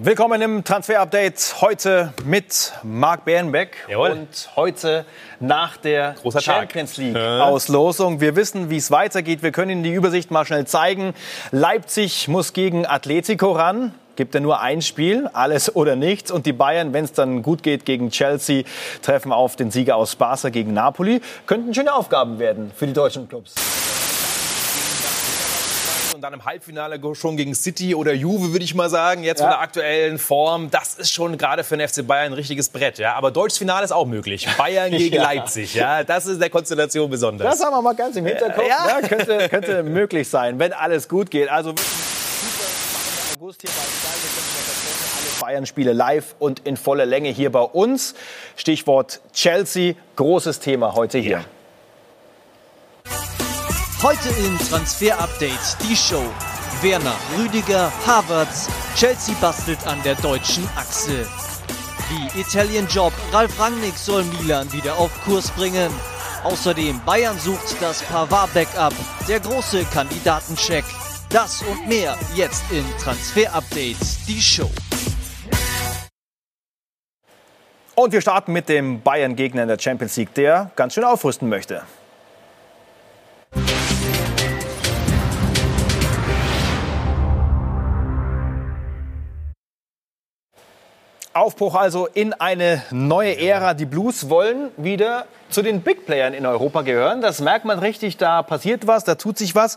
Willkommen im Transfer-Update. Heute mit Marc Bärenbeck. Jawohl. Und heute nach der Großer. Champions League-Auslosung. Wir wissen, wie es weitergeht. Wir können Ihnen die Übersicht mal schnell zeigen. Leipzig muss gegen Atletico ran. Gibt ja nur ein Spiel, alles oder nichts. Und die Bayern, wenn es dann gut geht, gegen Chelsea, treffen auf den Sieger aus Barca gegen Napoli. Könnten schöne Aufgaben werden für die deutschen Clubs. Und dann im Halbfinale schon gegen City oder Juve, würde ich mal sagen, jetzt Ja. mit der aktuellen Form. Das ist schon gerade für den FC Bayern ein richtiges Brett. Ja? Aber deutsches Finale ist auch möglich. Bayern gegen Ja. Leipzig. Ja? Das ist der Konstellation besonders. Das haben wir mal ganz im Hinterkopf. Ja. Ja. könnte, könnte möglich sein, wenn alles gut geht. Also August hier bei alle Bayern-Spiele live und in voller Länge hier bei uns. Stichwort Chelsea, großes Thema heute hier. Heute im Transfer Update die Show. Werner, Rüdiger, Havertz, Chelsea bastelt an der deutschen Achse. Wie Italien Job, Ralf Rangnick soll Milan wieder auf Kurs bringen. Außerdem Bayern sucht das Pavard Backup, der große Kandidatencheck. Das und mehr jetzt in Transfer Update die Show. Und wir starten mit dem Bayern-Gegner in der Champions League, der ganz schön aufrüsten möchte. Aufbruch also in eine neue Ära. Die Blues wollen wieder zu den Big Playern in Europa gehören. Das merkt man richtig, da passiert was, da tut sich was.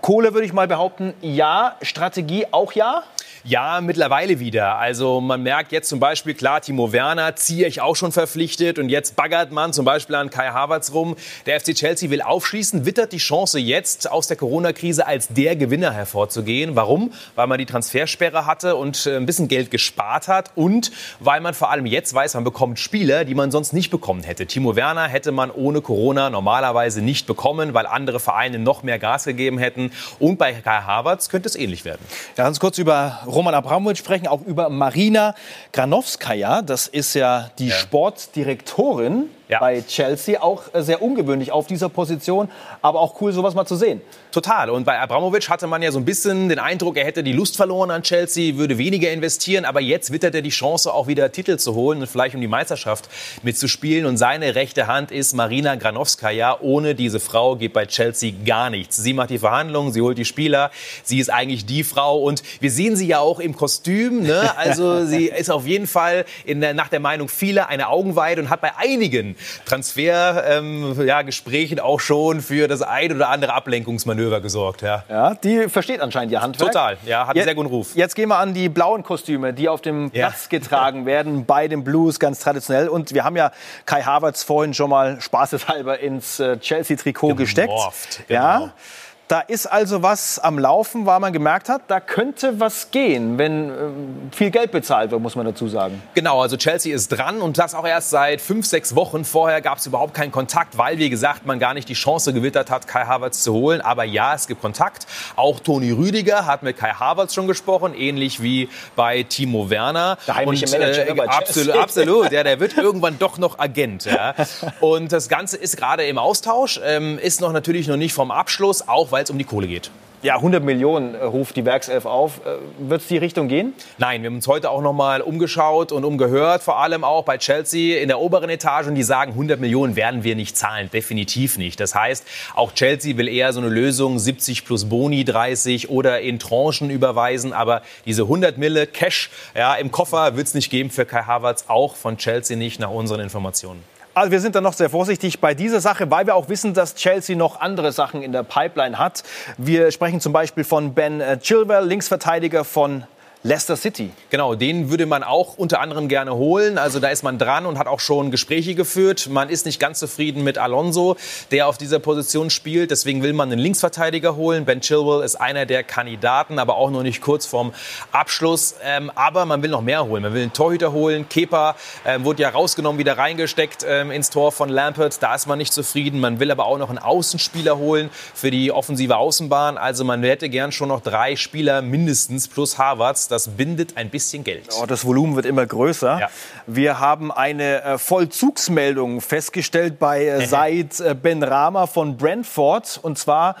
Kohle würde ich mal behaupten, ja. Strategie auch ja. Ja, mittlerweile wieder. Also man merkt jetzt zum Beispiel, klar, Timo Werner ziehe ich auch schon verpflichtet und jetzt baggert man zum Beispiel an Kai Havertz rum. Der FC Chelsea will aufschließen, wittert die Chance jetzt aus der Corona-Krise als der Gewinner hervorzugehen. Warum? Weil man die Transfersperre hatte und äh, ein bisschen Geld gespart hat und weil man vor allem jetzt weiß, man bekommt Spieler, die man sonst nicht bekommen hätte. Timo Werner hätte man ohne Corona normalerweise nicht bekommen, weil andere Vereine noch mehr Gas gegeben hätten. Und bei Kai Havertz könnte es ähnlich werden. Ja, uns kurz über Roman Abramowitsch sprechen, auch über Marina Granowskaja. Das ist ja die Sportdirektorin Ja. bei Chelsea. Auch äh, sehr ungewöhnlich auf dieser Position, aber auch cool, sowas mal zu sehen. Total. Und bei Abramovic hatte man ja so ein bisschen den Eindruck, er hätte die Lust verloren an Chelsea, würde weniger investieren. Aber jetzt wittert er die Chance, auch wieder Titel zu holen und vielleicht um die Meisterschaft mitzuspielen. Und seine rechte Hand ist Marina Granowskaja. Ohne diese Frau geht bei Chelsea gar nichts. Sie macht die Verhandlungen, sie holt die Spieler. Sie ist eigentlich die Frau. Und wir sehen sie ja auch im Kostüm. Ne? Also sie ist auf jeden Fall in der, nach der Meinung vieler eine Augenweide und hat bei einigen Transfergesprächen ähm, ja, auch schon für das ein oder andere Ablenkungsmanöver gesorgt. Ja. Ja, die versteht anscheinend ihr Handwerk. Total, ja, hat einen sehr guten Ruf. Jetzt gehen wir an die blauen Kostüme, die auf dem Ja. Platz getragen werden bei den Blues, ganz traditionell. Und wir haben ja Kai Havertz vorhin schon mal spaßeshalber ins äh, Chelsea-Trikot gesteckt. Gemorpht, Ja. Da ist also was am Laufen, weil man gemerkt hat, da könnte was gehen, wenn ähm, viel Geld bezahlt wird, muss man dazu sagen. Genau, also Chelsea ist dran und das auch erst seit fünf, sechs Wochen. Vorher gab es überhaupt keinen Kontakt, weil, wie gesagt, man gar nicht die Chance gewittert hat, Kai Havertz zu holen. Aber ja, es gibt Kontakt. Auch Toni Rüdiger hat mit Kai Havertz schon gesprochen, ähnlich wie bei Timo Werner. Der heimliche und, äh, Manager ne, bei absolut, absolut. Ja, der wird irgendwann doch noch Agent. Ja. Und das Ganze ist gerade im Austausch, ähm, ist noch natürlich noch nicht vom Abschluss, auch weil es um die Kohle geht. Ja, 100 Millionen äh, ruft die Werkself auf. Äh, Wird es die Richtung gehen? Nein, wir haben uns heute auch noch mal umgeschaut und umgehört, vor allem auch bei Chelsea in der oberen Etage. Und die sagen, 100 Millionen werden wir nicht zahlen, definitiv nicht. Das heißt, auch Chelsea will eher so eine Lösung, 70 plus Boni, 30 oder in Tranchen überweisen. Aber diese 100 Mille Cash ja, im Koffer wird es nicht geben für Kai Havertz, auch von Chelsea nicht, nach unseren Informationen. Also wir sind da noch sehr vorsichtig bei dieser Sache, weil wir auch wissen, dass Chelsea noch andere Sachen in der Pipeline hat. Wir sprechen zum Beispiel von Ben äh, Chilwell, Linksverteidiger von Leicester City. Genau, den würde man auch unter anderem gerne holen. Also da ist man dran und hat auch schon Gespräche geführt. Man ist nicht ganz zufrieden mit Alonso, der auf dieser Position spielt. Deswegen will man einen Linksverteidiger holen. Ben Chilwell ist einer der Kandidaten, aber auch noch nicht kurz vorm Abschluss. Ähm, aber man will noch mehr holen. Man will einen Torhüter holen. Kepa ähm, wurde ja rausgenommen, wieder reingesteckt ähm, ins Tor von Lampert. Da ist man nicht zufrieden. Man will aber auch noch einen Außenspieler holen für die offensive Außenbahn. Also man hätte gern schon noch drei Spieler mindestens plus Harvards. Das bindet ein bisschen Geld. Oh, das Volumen wird immer größer. Ja. Wir haben eine äh, Vollzugsmeldung festgestellt bei äh, Said äh, Ben Rama von Brentford. Und zwar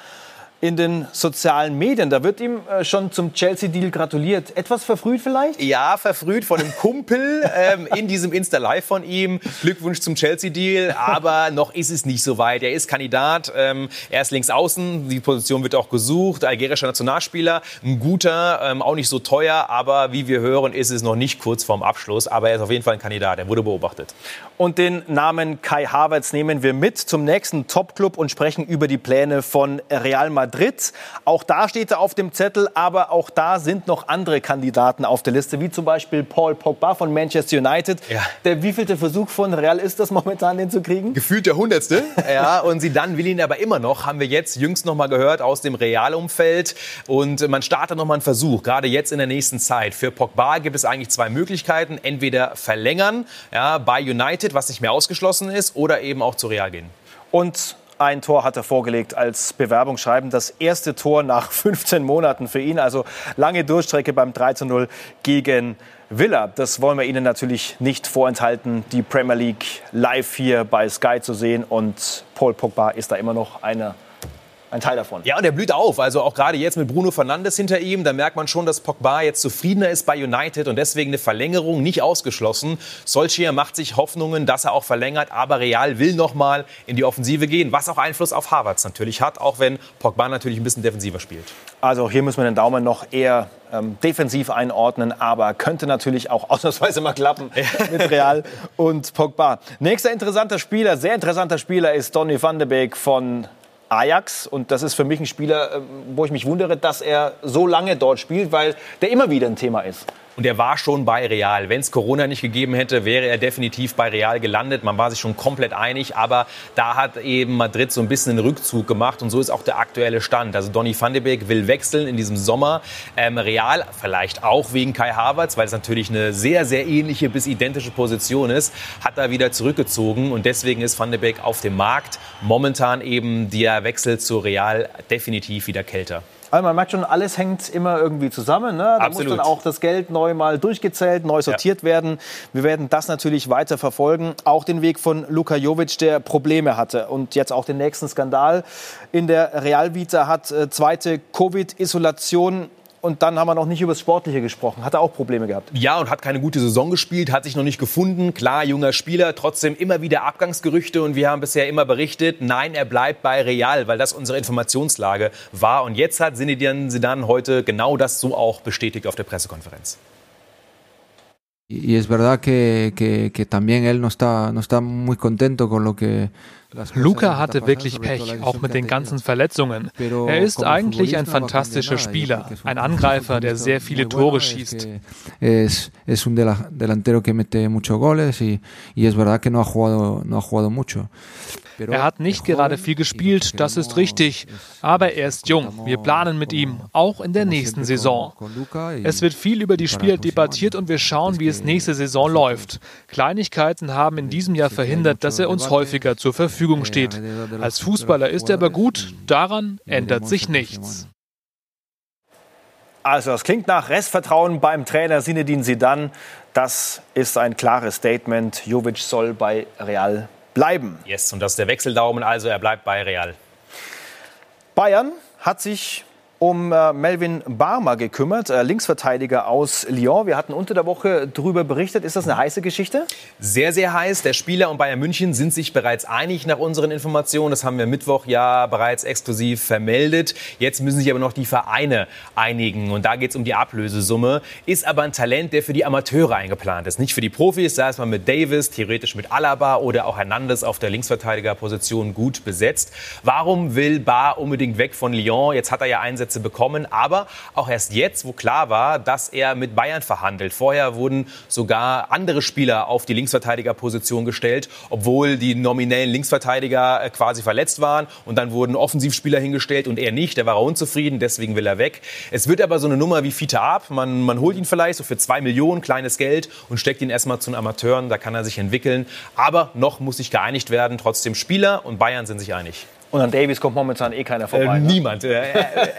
in den sozialen Medien. Da wird ihm äh, schon zum Chelsea-Deal gratuliert. Etwas verfrüht vielleicht? Ja, verfrüht von einem Kumpel ähm, in diesem Insta-Live von ihm. Glückwunsch zum Chelsea-Deal, aber noch ist es nicht so weit. Er ist Kandidat, ähm, er ist links außen, die Position wird auch gesucht, algerischer Nationalspieler, ein guter, ähm, auch nicht so teuer, aber wie wir hören, ist es noch nicht kurz vorm Abschluss. Aber er ist auf jeden Fall ein Kandidat, er wurde beobachtet. Und den Namen Kai Havertz nehmen wir mit zum nächsten Top-Club und sprechen über die Pläne von Real Madrid. Auch da steht er auf dem Zettel, aber auch da sind noch andere Kandidaten auf der Liste, wie zum Beispiel Paul Pogba von Manchester United. Ja. Der wievielte Versuch von Real ist das momentan, den zu kriegen? Gefühlt der hundertste. ja, und sie dann will ihn aber immer noch, haben wir jetzt jüngst noch mal gehört aus dem Realumfeld. Und man startet noch mal einen Versuch, gerade jetzt in der nächsten Zeit. Für Pogba gibt es eigentlich zwei Möglichkeiten. Entweder verlängern ja, bei United, was nicht mehr ausgeschlossen ist, oder eben auch zu Real gehen. Und ein Tor hat er vorgelegt als Bewerbungsschreiben. Das erste Tor nach 15 Monaten für ihn. Also lange Durchstrecke beim 3 zu 0 gegen Villa. Das wollen wir Ihnen natürlich nicht vorenthalten, die Premier League live hier bei Sky zu sehen. Und Paul Pogba ist da immer noch einer ein Teil davon. Ja, und er blüht auf. Also auch gerade jetzt mit Bruno Fernandes hinter ihm, da merkt man schon, dass Pogba jetzt zufriedener ist bei United und deswegen eine Verlängerung nicht ausgeschlossen. Solskjaer macht sich Hoffnungen, dass er auch verlängert, aber Real will noch mal in die Offensive gehen, was auch Einfluss auf Havertz natürlich hat, auch wenn Pogba natürlich ein bisschen defensiver spielt. Also hier müssen wir den Daumen noch eher ähm, defensiv einordnen, aber könnte natürlich auch ausnahmsweise mal klappen mit Real und Pogba. Nächster interessanter Spieler, sehr interessanter Spieler ist Donny van de Beek von Ajax. Und das ist für mich ein Spieler, äh, wo ich mich wundere, dass er so lange dort spielt, weil der immer wieder ein Thema ist. Und er war schon bei Real. Wenn es Corona nicht gegeben hätte, wäre er definitiv bei Real gelandet. Man war sich schon komplett einig. Aber da hat eben Madrid so ein bisschen einen Rückzug gemacht. Und so ist auch der aktuelle Stand. Also Donny van de Beek will wechseln in diesem Sommer. Ähm, Real vielleicht auch wegen Kai Havertz, weil es natürlich eine sehr, sehr ähnliche bis identische Position ist, hat da wieder zurückgezogen. Und deswegen ist van de Beek auf dem Markt. Momentan eben der Wechsel zu Real definitiv wieder kälter. Also man merkt schon, alles hängt immer irgendwie zusammen. Ne? Da Absolut. muss dann auch das Geld neu mal durchgezählt, neu sortiert ja. werden. Wir werden das natürlich weiter verfolgen. Auch den Weg von Luka Jovic, der Probleme hatte. Und jetzt auch den nächsten Skandal in der Realvita hat. Äh, zweite Covid-Isolation und dann haben wir noch nicht über das Sportliche gesprochen. Hat er auch Probleme gehabt? Ja, und hat keine gute Saison gespielt, hat sich noch nicht gefunden. Klar, junger Spieler, trotzdem immer wieder Abgangsgerüchte. Und wir haben bisher immer berichtet, nein, er bleibt bei Real, weil das unsere Informationslage war. Und jetzt hat Zinedine Zidane heute genau das so auch bestätigt auf der Pressekonferenz. Y es verdad que, que, que también él no está, no está muy contento con lo que Luca hatte wirklich Pech, auch mit den ganzen Verletzungen. Er ist eigentlich ein fantastischer Spieler, ein Angreifer, der sehr viele Tore schießt. Es un delantero que mete muchos goles y, es verdad que no ha jugado, no ha jugado mucho. Er hat nicht gerade viel gespielt, das ist richtig, aber er ist jung. Wir planen mit ihm, auch in der nächsten Saison. Es wird viel über die Spieler debattiert und wir schauen, wie es nächste Saison läuft. Kleinigkeiten haben in diesem Jahr verhindert, dass er uns häufiger zur Verfügung steht. Als Fußballer ist er aber gut, daran ändert sich nichts. Also, das klingt nach Restvertrauen beim Trainer Sinedin Sidan. Das ist ein klares Statement. Jovic soll bei Real bleiben. Yes, und das ist der Wechseldaumen, also er bleibt bei Real. Bayern hat sich um äh, Melvin Barmer gekümmert, äh, Linksverteidiger aus Lyon. Wir hatten unter der Woche darüber berichtet. Ist das eine heiße Geschichte? Sehr, sehr heiß. Der Spieler und Bayern München sind sich bereits einig nach unseren Informationen. Das haben wir Mittwoch ja bereits exklusiv vermeldet. Jetzt müssen sich aber noch die Vereine einigen. Und da geht es um die Ablösesumme. Ist aber ein Talent, der für die Amateure eingeplant ist. Nicht für die Profis. Da ist man mit Davis, theoretisch mit Alaba oder auch Hernandez auf der Linksverteidigerposition gut besetzt. Warum will Bar unbedingt weg von Lyon? Jetzt hat er ja Einsätze Einsätze bekommen, aber auch erst jetzt, wo klar war, dass er mit Bayern verhandelt. Vorher wurden sogar andere Spieler auf die Linksverteidigerposition gestellt, obwohl die nominellen Linksverteidiger äh, quasi verletzt waren und dann wurden Offensivspieler hingestellt und er nicht. Der war unzufrieden, deswegen will er weg. Es wird aber so eine Nummer wie Fiete ab. Man, man holt ihn vielleicht so für zwei Millionen, kleines Geld und steckt ihn erstmal zu den Amateuren. Da kann er sich entwickeln. Aber noch muss sich geeinigt werden. Trotzdem Spieler und Bayern sind sich einig. Und an Davies kommt momentan eh keiner vorbei. Äh, ne? niemand. Äh,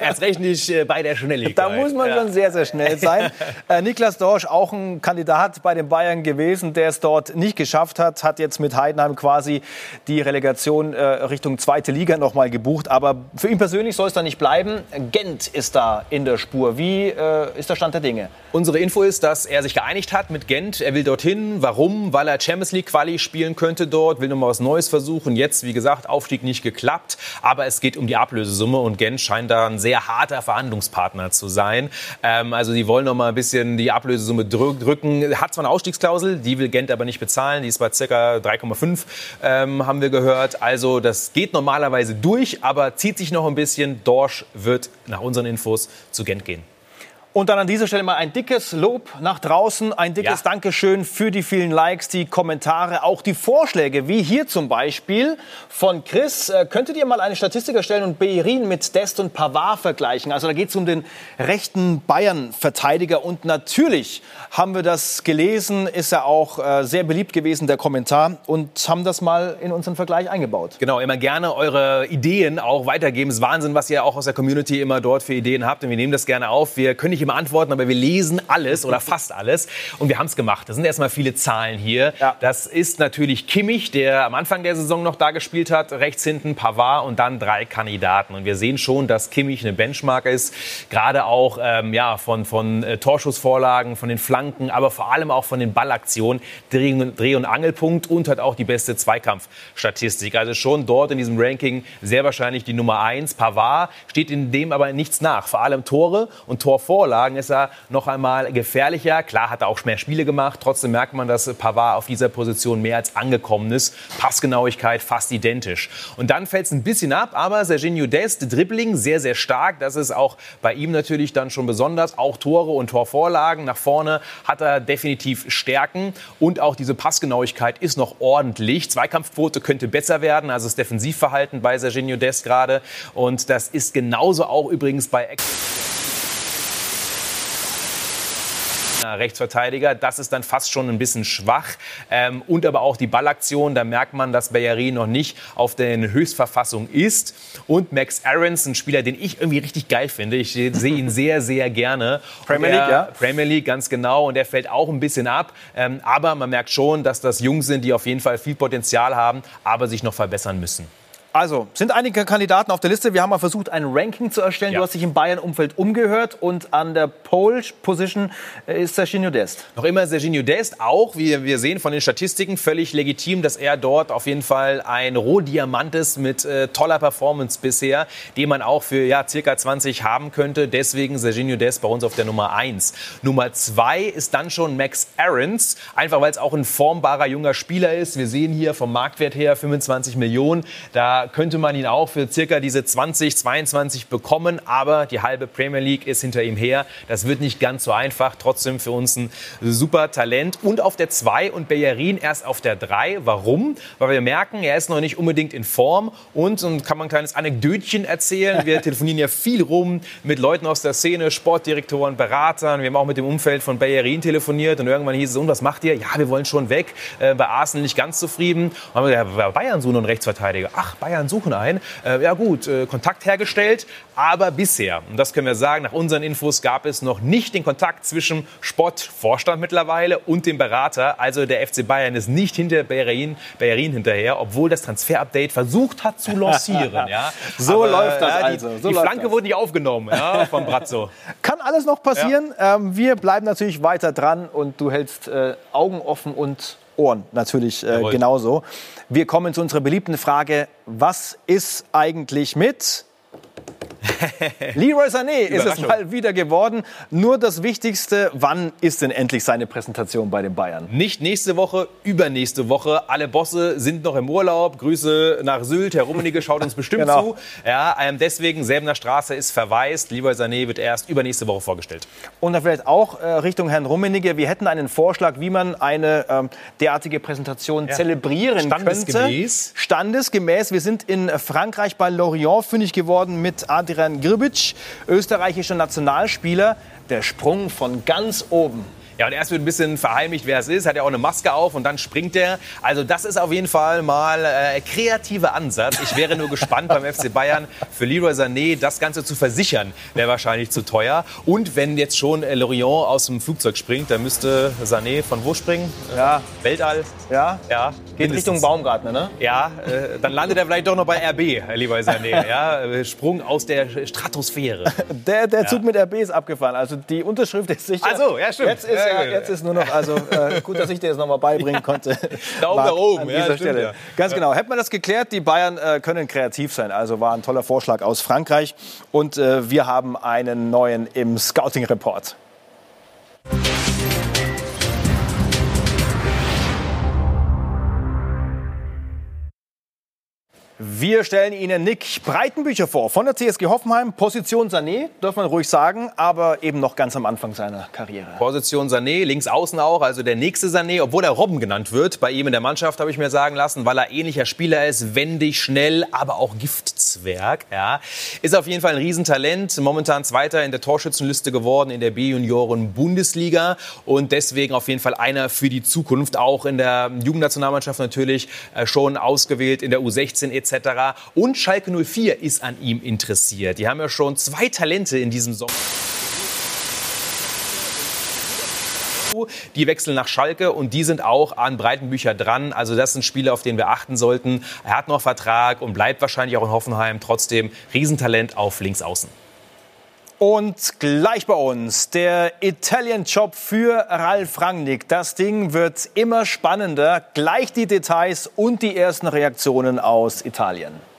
erst recht nicht äh, bei der Schnelligkeit. Da muss man ja. schon sehr, sehr schnell sein. äh, Niklas Dorsch, auch ein Kandidat bei den Bayern gewesen, der es dort nicht geschafft hat, hat jetzt mit Heidenheim quasi die Relegation äh, Richtung zweite Liga nochmal gebucht. Aber für ihn persönlich soll es da nicht bleiben. Gent ist da in der Spur. Wie äh, ist der Stand der Dinge? Unsere Info ist, dass er sich geeinigt hat mit Gent. Er will dorthin. Warum? Weil er Champions League Quali spielen könnte dort, will nochmal was Neues versuchen. Jetzt, wie gesagt, Aufstieg nicht geklappt. Aber es geht um die Ablösesumme und Gent scheint da ein sehr harter Verhandlungspartner zu sein. Ähm, also die wollen noch mal ein bisschen die Ablösesumme drü drücken. Hat zwar eine Ausstiegsklausel, die will Gent aber nicht bezahlen. Die ist bei ca. 3,5, ähm, haben wir gehört. Also das geht normalerweise durch, aber zieht sich noch ein bisschen. Dorsch wird nach unseren Infos zu Gent gehen. Und dann an dieser Stelle mal ein dickes Lob nach draußen, ein dickes Ja. Dankeschön für die vielen Likes, die Kommentare, auch die Vorschläge, wie hier zum Beispiel von Chris. Äh, könntet ihr mal eine Statistik erstellen und Beyerin mit Dest und Pavard vergleichen? Also da geht es um den rechten Bayern-Verteidiger und natürlich haben wir das gelesen, ist ja auch äh, sehr beliebt gewesen, der Kommentar, und haben das mal in unseren Vergleich eingebaut. Genau, immer gerne eure Ideen auch weitergeben. Es ist Wahnsinn, was ihr auch aus der Community immer dort für Ideen habt. Und wir nehmen das gerne auf. Wir können nicht immer antworten, aber wir lesen alles oder fast alles. Und wir haben es gemacht. Das sind erstmal viele Zahlen hier. Ja. Das ist natürlich Kimmich, der am Anfang der Saison noch da gespielt hat. Rechts hinten Pavard und dann drei Kandidaten. Und wir sehen schon, dass Kimmich eine Benchmark ist. Gerade auch ähm, ja, von, von äh, Torschussvorlagen, von den Flanken, aber vor allem auch von den Ballaktionen. Dreh- und, Dreh und Angelpunkt und hat auch die beste Zweikampfstatistik. Also schon dort in diesem Ranking sehr wahrscheinlich die Nummer eins. Pavard steht in dem aber nichts nach. Vor allem Tore und Torvorlagen ist er noch einmal gefährlicher. Klar hat er auch mehr Spiele gemacht. Trotzdem merkt man, dass Pavard auf dieser Position mehr als angekommen ist. Passgenauigkeit fast identisch. Und dann fällt es ein bisschen ab, aber Serginho Dest, Dribbling, sehr, sehr stark. Das ist auch bei ihm natürlich dann schon besonders. Auch Tore und Torvorlagen nach vorne hat er definitiv Stärken. Und auch diese Passgenauigkeit ist noch ordentlich. Zweikampfquote könnte besser werden, also das Defensivverhalten bei Serginho Dest gerade. Und das ist genauso auch übrigens bei Ex Rechtsverteidiger. Das ist dann fast schon ein bisschen schwach. Ähm, und aber auch die Ballaktion, da merkt man, dass Bellerin noch nicht auf der Höchstverfassung ist. Und Max Aarons, ein Spieler, den ich irgendwie richtig geil finde. Ich sehe ihn sehr, sehr gerne. Premier er- League, ja? Premier League, ganz genau. Und der fällt auch ein bisschen ab. Ähm, aber man merkt schon, dass das Jungs sind, die auf jeden Fall viel Potenzial haben, aber sich noch verbessern müssen. Also, sind einige Kandidaten auf der Liste. Wir haben mal versucht, ein Ranking zu erstellen. Ja. Du hast dich im Bayern-Umfeld umgehört und an der Pole-Position äh, ist Serginho Dest. Noch immer Serginho Dest, auch, wie wir sehen von den Statistiken, völlig legitim, dass er dort auf jeden Fall ein Rohdiamant ist mit äh, toller Performance bisher, den man auch für ja, circa 20 haben könnte. Deswegen Serginho Dest bei uns auf der Nummer 1. Nummer 2 ist dann schon Max Aarons, einfach weil es auch ein formbarer junger Spieler ist. Wir sehen hier vom Marktwert her 25 Millionen. Da könnte man ihn auch für circa diese 20, 22 bekommen, aber die halbe Premier League ist hinter ihm her. Das wird nicht ganz so einfach. Trotzdem für uns ein super Talent. Und auf der 2 und Bellerin erst auf der 3. Warum? Weil wir merken, er ist noch nicht unbedingt in Form. Und, und kann man ein kleines Anekdötchen erzählen. Wir telefonieren ja viel rum mit Leuten aus der Szene, Sportdirektoren, Beratern. Wir haben auch mit dem Umfeld von Bellerin telefoniert. Und irgendwann hieß es, und was macht ihr? Ja, wir wollen schon weg. Äh, bei Arsenal nicht ganz zufrieden. Und haben wir gesagt, Bayern suchen einen Rechtsverteidiger. Ach, Bayern suchen einen. Äh, ja gut, äh, Kontakt hergestellt. Aber bisher, und das können wir sagen, nach unseren Infos gab es noch nicht den Kontakt zwischen Sportvorstand mittlerweile und dem Berater. Also der FC Bayern ist nicht hinter Bellerin, Bellerin hinterher, obwohl das Transfer-Update versucht hat zu lancieren. ja. So läuft das ja, die, also, so die Flanke das. wurde nicht aufgenommen ja, von Brazzo. Kann alles noch passieren. Ähm, wir bleiben natürlich weiter dran und du hältst äh, Augen offen und Ohren natürlich äh, genauso. Wir kommen zu unserer beliebten Frage: Was ist eigentlich mit? Leroy Sané ist es mal wieder geworden. Nur das Wichtigste: Wann ist denn endlich seine Präsentation bei den Bayern? Nicht nächste Woche, übernächste Woche. Alle Bosse sind noch im Urlaub. Grüße nach Sylt. Herr Rummenigge schaut uns bestimmt Genau. zu. Ja, ähm, deswegen, Selbener Straße ist verwaist. Leroy Sané wird erst übernächste Woche vorgestellt. Und dann vielleicht auch äh, Richtung Herrn Rummenigge. Wir hätten einen Vorschlag, wie man eine ähm, derartige Präsentation zelebrieren Standesgemäß. könnte. Standesgemäß. Wir sind in Frankreich bei Lorient fündig geworden mit Adrian Grbic, österreichischer Nationalspieler. Der Sprung von ganz oben Ja, und erst wird ein bisschen verheimlicht, wer es ist, hat ja auch eine Maske auf und dann springt er. Also das ist auf jeden Fall mal äh, kreativer Ansatz. Ich wäre nur gespannt beim FC Bayern für Leroy Sané das Ganze zu versichern, wäre wahrscheinlich zu teuer. Und wenn jetzt schon äh, Lorient aus dem Flugzeug springt, dann müsste Sané von wo springen? Ja. Weltall? Ja. Ja. Geht mindestens. Richtung Baumgartner, ne? Ja, äh, dann landet er vielleicht doch noch bei RB, Leroy Sané. Ja, äh, Sprung aus der Stratosphäre. Der, der Zug mit RB ist abgefahren. Also die Unterschrift ist sicher. Ach so, ja, stimmt. Jetzt ist, Ja, jetzt ist nur noch, also äh, gut, dass ich dir das nochmal beibringen konnte. Daumen nach oben, An ja, dieser stimmt, Stelle. Ganz genau. Hätten wir das geklärt, die Bayern äh, können kreativ sein. Also war ein toller Vorschlag aus Frankreich. Und äh, wir haben einen neuen im Scouting-Report. Wir stellen Ihnen Nick Breitenbücher vor von der TSG Hoffenheim. Position Sané, darf man ruhig sagen, aber eben noch ganz am Anfang seiner Karriere. Position Sané, links außen auch, also der nächste Sané, obwohl er Robben genannt wird. Bei ihm in der Mannschaft habe ich mir sagen lassen, weil er ähnlicher Spieler ist, wendig, schnell, aber auch Giftzwerg. Ja. Ist auf jeden Fall ein Riesentalent, momentan Zweiter in der Torschützenliste geworden in der B-Junioren-Bundesliga und deswegen auf jeden Fall einer für die Zukunft, auch in der Jugendnationalmannschaft natürlich äh, schon ausgewählt, in der U16 etc. Und Schalke 04 ist an ihm interessiert. Die haben ja schon zwei Talente in diesem Sommer. Die wechseln nach Schalke und die sind auch an Breitenbücher dran. Also das sind Spiele, auf den wir achten sollten. Er hat noch Vertrag und bleibt wahrscheinlich auch in Hoffenheim. Trotzdem Riesentalent auf Linksaußen. Und gleich bei uns der Italian-Job für Ralf Rangnick. Das Ding wird immer spannender. Gleich die Details und die ersten Reaktionen aus Italien.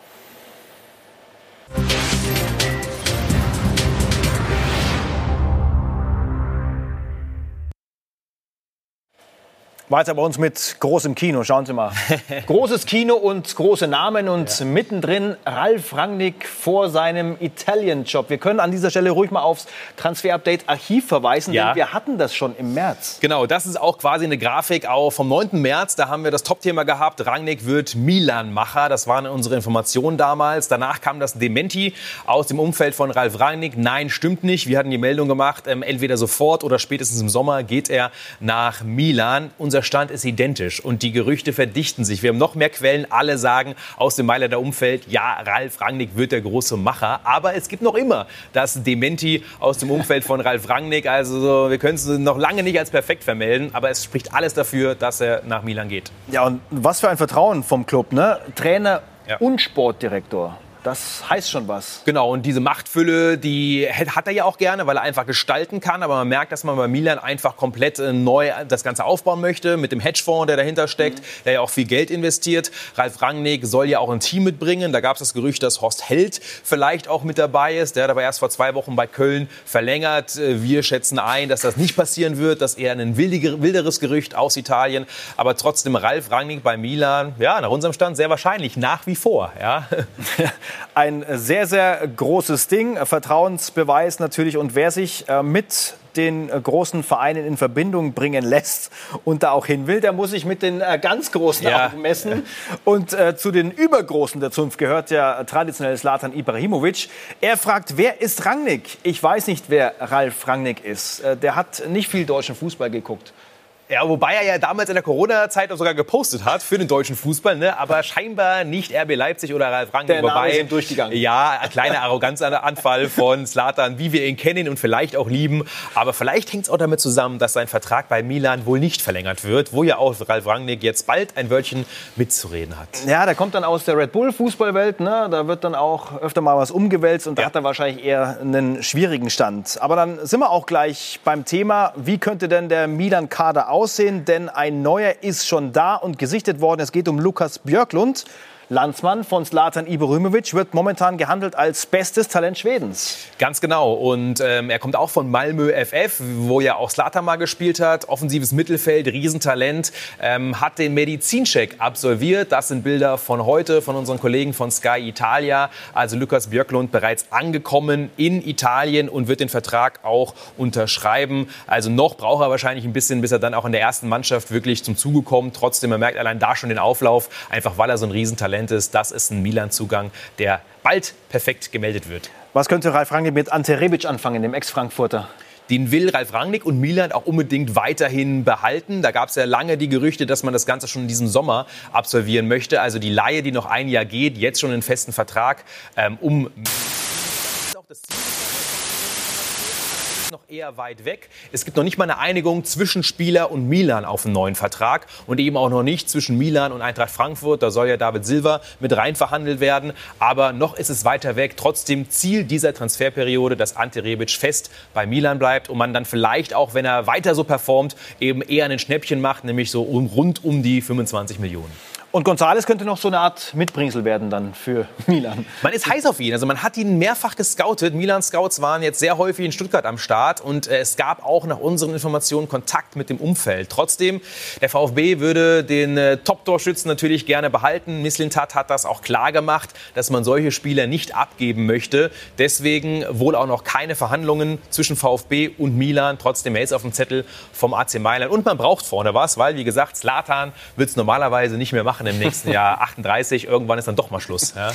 Weiter bei uns mit großem Kino. Schauen Sie mal. Großes Kino und große Namen und mittendrin Ralf Rangnick vor seinem Italian-Job. Wir können an dieser Stelle ruhig mal aufs Transfer-Update-Archiv verweisen, Ja. denn wir hatten das schon im März. Genau, das ist auch quasi eine Grafik auch vom 9. März. Da haben wir das Topthema gehabt. Rangnick wird Milan-Macher. Das waren unsere Informationen damals. Danach kam das Dementi aus dem Umfeld von Ralf Rangnick. Nein, stimmt nicht. Wir hatten die Meldung gemacht, ähm, entweder sofort oder spätestens im Sommer geht er nach Milan. Unser Stand ist identisch und die Gerüchte verdichten sich. Wir haben noch mehr Quellen. Alle sagen aus dem Mailänder Umfeld, ja, Ralf Rangnick wird der große Macher. Aber es gibt noch immer das Dementi aus dem Umfeld von Ralf Rangnick. Also so, wir können es noch lange nicht als perfekt vermelden, aber es spricht alles dafür, dass er nach Milan geht. Ja, und was für ein Vertrauen vom Club, ne? Trainer Ja. und Sportdirektor. Das heißt schon was. Genau, und diese Machtfülle, die hat er ja auch gerne, weil er einfach gestalten kann. Aber man merkt, dass man bei Milan einfach komplett äh, neu das Ganze aufbauen möchte. Mit dem Hedgefonds, der dahinter steckt, der ja auch viel Geld investiert. Ralf Rangnick soll ja auch ein Team mitbringen. Da gab es das Gerücht, dass Horst Held vielleicht auch mit dabei ist. Der hat aber erst vor zwei Wochen bei Köln verlängert. Äh, Wir schätzen ein, dass das nicht passieren wird. Das ist eher ein wilderes Gerücht aus Italien. Aber trotzdem Ralf Rangnick bei Milan, ja, nach unserem Stand sehr wahrscheinlich, nach wie vor. Ja. Ein sehr, sehr großes Ding. Vertrauensbeweis natürlich. Und wer sich äh, mit den äh, großen Vereinen in Verbindung bringen lässt und da auch hin will, der muss sich mit den äh, ganz Großen Ja. auch messen. Und äh, zu den Übergroßen der Zunft gehört ja traditionell Slatan Ibrahimovic. Er fragt, wer ist Rangnick? Ich weiß nicht, wer Ralf Rangnick ist. Der hat nicht viel deutschen Fußball geguckt. Ja, wobei er ja damals in der Corona-Zeit auch sogar gepostet hat für den deutschen Fußball, ne? aber scheinbar nicht RB Leipzig oder Ralf Rangnick. Der Name wobei, ist ihm durchgegangen. Ja, ein kleiner Arroganzanfall von Slatan, wie wir ihn kennen und vielleicht auch lieben. Aber vielleicht hängt es auch damit zusammen, dass sein Vertrag bei Milan wohl nicht verlängert wird, wo ja auch Ralf Rangnick jetzt bald ein Wörtchen mitzureden hat. Ja, der kommt dann aus der Red Bull Fußballwelt, ne? Da wird dann auch öfter mal was umgewälzt und da Ja. hat er wahrscheinlich eher einen schwierigen Stand. Aber dann sind wir auch gleich beim Thema, wie könnte denn der Milan Kader aussehen? Denn ein neuer ist schon da und gesichtet worden. Es geht um Lukas Björklund. Landsmann von Zlatan Ibrahimovic wird momentan gehandelt als bestes Talent Schwedens. Ganz genau. Und ähm, er kommt auch von Malmö FF, wo ja auch Slatan mal gespielt hat. Offensives Mittelfeld, Riesentalent. Ähm, hat den Medizincheck absolviert. Das sind Bilder von heute von unseren Kollegen von Sky Italia. Also Lukas Björklund bereits angekommen in Italien und wird den Vertrag auch unterschreiben. Also noch braucht er wahrscheinlich ein bisschen, bis er dann auch in der ersten Mannschaft wirklich zum Zuge kommt. Trotzdem, man merkt allein da schon den Auflauf, einfach weil er so ein Riesentalent ist. Das ist ein Milan-Zugang, der bald perfekt gemeldet wird. Was könnte Ralf Rangnick mit Ante Rebic anfangen, dem Ex-Frankfurter? Den will Ralf Rangnick und Milan auch unbedingt weiterhin behalten. Da gab es ja lange die Gerüchte, dass man das Ganze schon in diesem Sommer absolvieren möchte. Also die Laie, die noch ein Jahr geht, jetzt schon einen festen Vertrag, ähm, um das Ziel noch eher weit weg. Es gibt noch nicht mal eine Einigung zwischen Spieler und Milan auf einen neuen Vertrag und eben auch noch nicht zwischen Milan und Eintracht Frankfurt. Da soll ja David Silva mit rein verhandelt werden. Aber noch ist es weiter weg. Trotzdem Ziel dieser Transferperiode, dass Ante Rebic fest bei Milan bleibt und man dann vielleicht auch, wenn er weiter so performt, eben eher ein Schnäppchen macht, nämlich so rund um die 25 Millionen. Und Gonzales könnte noch so eine Art Mitbringsel werden dann für Milan. Man ist heiß auf ihn. Also man hat ihn mehrfach gescoutet. Milan-Scouts waren jetzt sehr häufig in Stuttgart am Start und äh, es gab auch nach unseren Informationen Kontakt mit dem Umfeld. Trotzdem, der VfB würde den äh, Top-Torschützen natürlich gerne behalten. Misslintat hat das auch klar gemacht, dass man solche Spieler nicht abgeben möchte. Deswegen wohl auch noch keine Verhandlungen zwischen VfB und Milan. Trotzdem, er ist auf dem Zettel vom AC Mailand. Und man braucht vorne was, weil, wie gesagt, Slatan wird es normalerweise nicht mehr machen machen im nächsten Jahr 38. Irgendwann ist dann doch mal Schluss. Ja.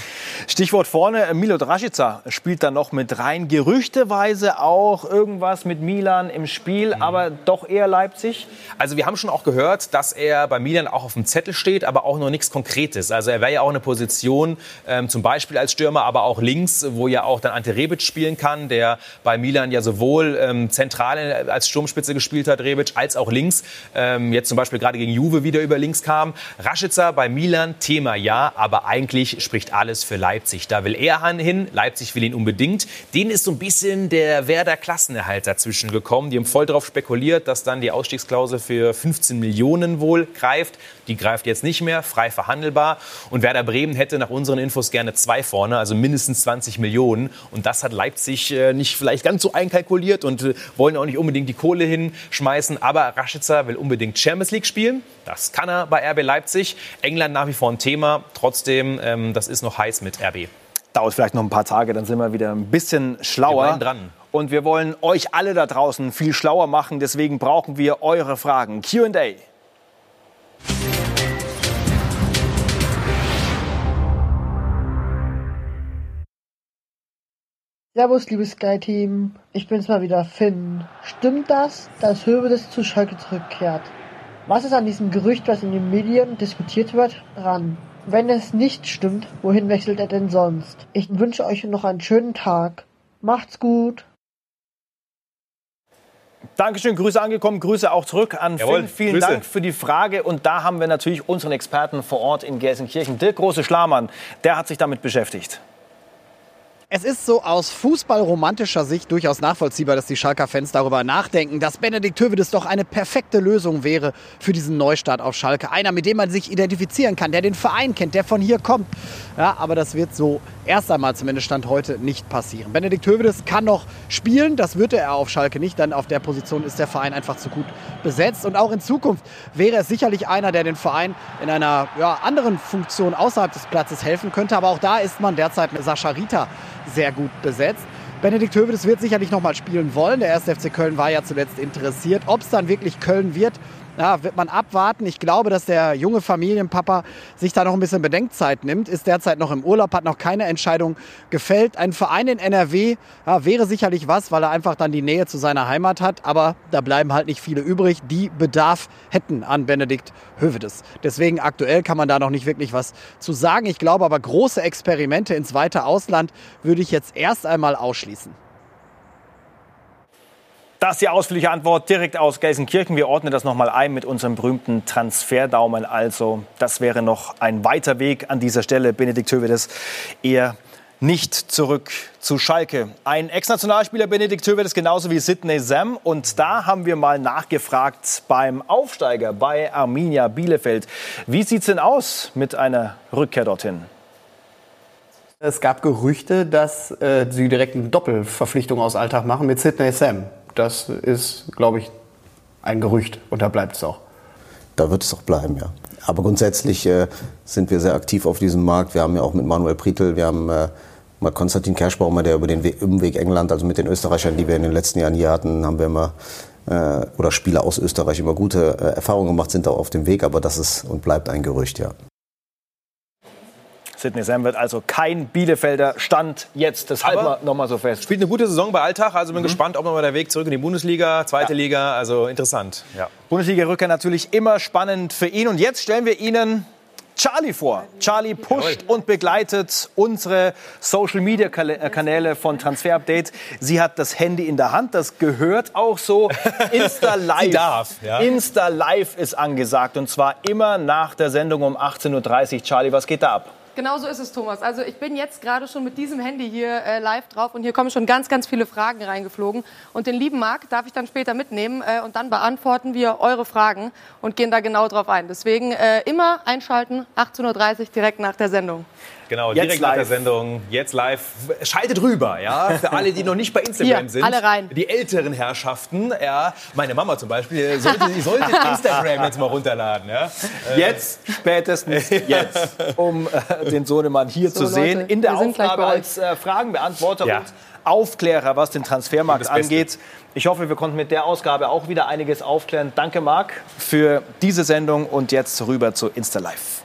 Stichwort vorne, Milo Draschica spielt da noch mit rein. Gerüchteweise auch irgendwas mit Milan im Spiel, mhm. aber doch eher Leipzig. Also wir haben schon auch gehört, dass er bei Milan auch auf dem Zettel steht, aber auch noch nichts Konkretes. Also er wäre ja auch eine Position, ähm, zum Beispiel als Stürmer, aber auch links, wo ja auch dann Ante Rebic spielen kann, der bei Milan ja sowohl ähm, zentral als Sturmspitze gespielt hat, Rebic, als auch links. Ähm, jetzt zum Beispiel gerade gegen Juve wieder über links kam. Rashica bei Milan, Thema ja, aber eigentlich spricht alles für Leipzig. Da will er hin, Leipzig will ihn unbedingt. Denen ist so ein bisschen der Werder Klassenerhalt dazwischen gekommen. Die haben voll darauf spekuliert, dass dann die Ausstiegsklausel für 15 Millionen wohl greift. Die greift jetzt nicht mehr, frei verhandelbar. Und Werder Bremen hätte nach unseren Infos gerne zwei vorne, also mindestens 20 Millionen. Und das hat Leipzig äh, nicht vielleicht ganz so einkalkuliert und äh, wollen auch nicht unbedingt die Kohle hinschmeißen. Aber Rashica will unbedingt Champions League spielen. Das kann er bei RB Leipzig. England nach wie vor ein Thema. Trotzdem, ähm, das ist noch heiß mit RB. Dauert vielleicht noch ein paar Tage, dann sind wir wieder ein bisschen schlauer. Wir dran. Und wir wollen euch alle da draußen viel schlauer machen. Deswegen brauchen wir eure Fragen. QA. Servus, liebes Sky-Team. Ich bin's mal wieder, Finn. Stimmt das, dass Hövedes zu Schalke zurückkehrt? Was ist an diesem Gerücht, was in den Medien diskutiert wird, dran? Wenn es nicht stimmt, wohin wechselt er denn sonst? Ich wünsche euch noch einen schönen Tag. Macht's gut. Dankeschön, Grüße angekommen, Grüße auch zurück an Jawohl, Finn. Vielen Grüße. Dank für die Frage. Und da haben wir natürlich unseren Experten vor Ort in Gelsenkirchen, Dirk Große-Schlamann. Der hat sich damit beschäftigt. Es ist so aus fußballromantischer Sicht durchaus nachvollziehbar, dass die Schalker-Fans darüber nachdenken, dass Benedikt Hövedes doch eine perfekte Lösung wäre für diesen Neustart auf Schalke. Einer, mit dem man sich identifizieren kann, der den Verein kennt, der von hier kommt. Ja, aber das wird so erst einmal zumindest Stand heute nicht passieren. Benedikt Hövedes kann noch spielen, das würde er auf Schalke nicht, denn auf der Position ist der Verein einfach zu gut besetzt. Und auch in Zukunft wäre es sicherlich einer, der den Verein in einer ja, anderen Funktion außerhalb des Platzes helfen könnte. Aber auch da ist man derzeit mit Sascha Rita sehr gut besetzt. Benedikt Hövedes wird sicherlich noch mal spielen wollen. Der 1. FC Köln war ja zuletzt interessiert. Ob es dann wirklich Köln wird, ja, wird man abwarten. Ich glaube, dass der junge Familienpapa sich da noch ein bisschen Bedenkzeit nimmt, ist derzeit noch im Urlaub, hat noch keine Entscheidung gefällt. Ein Verein in NRW ja, wäre sicherlich was, weil er einfach dann die Nähe zu seiner Heimat hat. Aber da bleiben halt nicht viele übrig, die Bedarf hätten an Benedikt Hövedes. Deswegen aktuell kann man da noch nicht wirklich was zu sagen. Ich glaube aber, große Experimente ins weite Ausland würde ich jetzt erst einmal ausschließen. Das ist die ausführliche Antwort direkt aus Gelsenkirchen. Wir ordnen das nochmal ein mit unserem berühmten Transferdaumen. Also, das wäre noch ein weiter Weg an dieser Stelle. Benedikt Hövedes eher nicht zurück zu Schalke. Ein Ex-Nationalspieler Benedikt Hövedes genauso wie Sidney Sam. Und da haben wir mal nachgefragt beim Aufsteiger bei Arminia Bielefeld. Wie sieht es denn aus mit einer Rückkehr dorthin? Es gab Gerüchte, dass äh, sie direkt eine Doppelverpflichtung aus Alltag machen mit Sidney Sam das ist, glaube ich, ein Gerücht und da bleibt es auch. Da wird es auch bleiben, ja. Aber grundsätzlich äh, sind wir sehr aktiv auf diesem Markt. Wir haben ja auch mit Manuel Prietl, wir haben äh, mal Konstantin Kerschbaumer, der über den We Umweg England, also mit den Österreichern, die wir in den letzten Jahren hier hatten, haben wir immer äh, oder Spieler aus Österreich immer gute äh, Erfahrungen gemacht, sind da auf dem Weg, aber das ist und bleibt ein Gerücht, ja. Sidney Sam wird also kein Bielefelder Stand jetzt. Das halten wir nochmal so fest. Spielt eine gute Saison bei Alltag, also bin mhm. gespannt, ob nochmal der Weg zurück in die Bundesliga, zweite ja. Liga, also interessant. Ja. Bundesliga-Rückkehr natürlich immer spannend für ihn. Und jetzt stellen wir Ihnen Charlie vor. Charlie pusht und begleitet unsere Social Media äh, Kanäle von Transfer Update. Sie hat das Handy in der Hand, das gehört auch so. Insta Live. Darf, ja. Insta Live ist angesagt und zwar immer nach der Sendung um 18.30 Uhr. Charlie, was geht da ab? Genau so ist es, Thomas. Also ich bin jetzt gerade schon mit diesem Handy hier äh, live drauf und hier kommen schon ganz, ganz viele Fragen reingeflogen. Und den lieben Marc darf ich dann später mitnehmen äh, und dann beantworten wir eure Fragen und gehen da genau drauf ein. Deswegen äh, immer einschalten, 18.30 Uhr direkt nach der Sendung. Genau, jetzt direkt live. nach der Sendung, jetzt live. Schaltet rüber, ja, für alle, die noch nicht bei Instagram Hier, sind. alle rein. Die älteren Herrschaften, ja, meine Mama zum Beispiel, sollte, die sollte Instagram jetzt mal runterladen, ja. Jetzt, spätestens jetzt, um äh, den Sohnemann hier so, zu sehen, Leute, in der Aufgabe als äh, Fragenbeantworter ja. und Aufklärer, was den Transfermarkt angeht. Ich hoffe, wir konnten mit der Ausgabe auch wieder einiges aufklären. Danke, Marc, für diese Sendung und jetzt rüber zu Insta Live.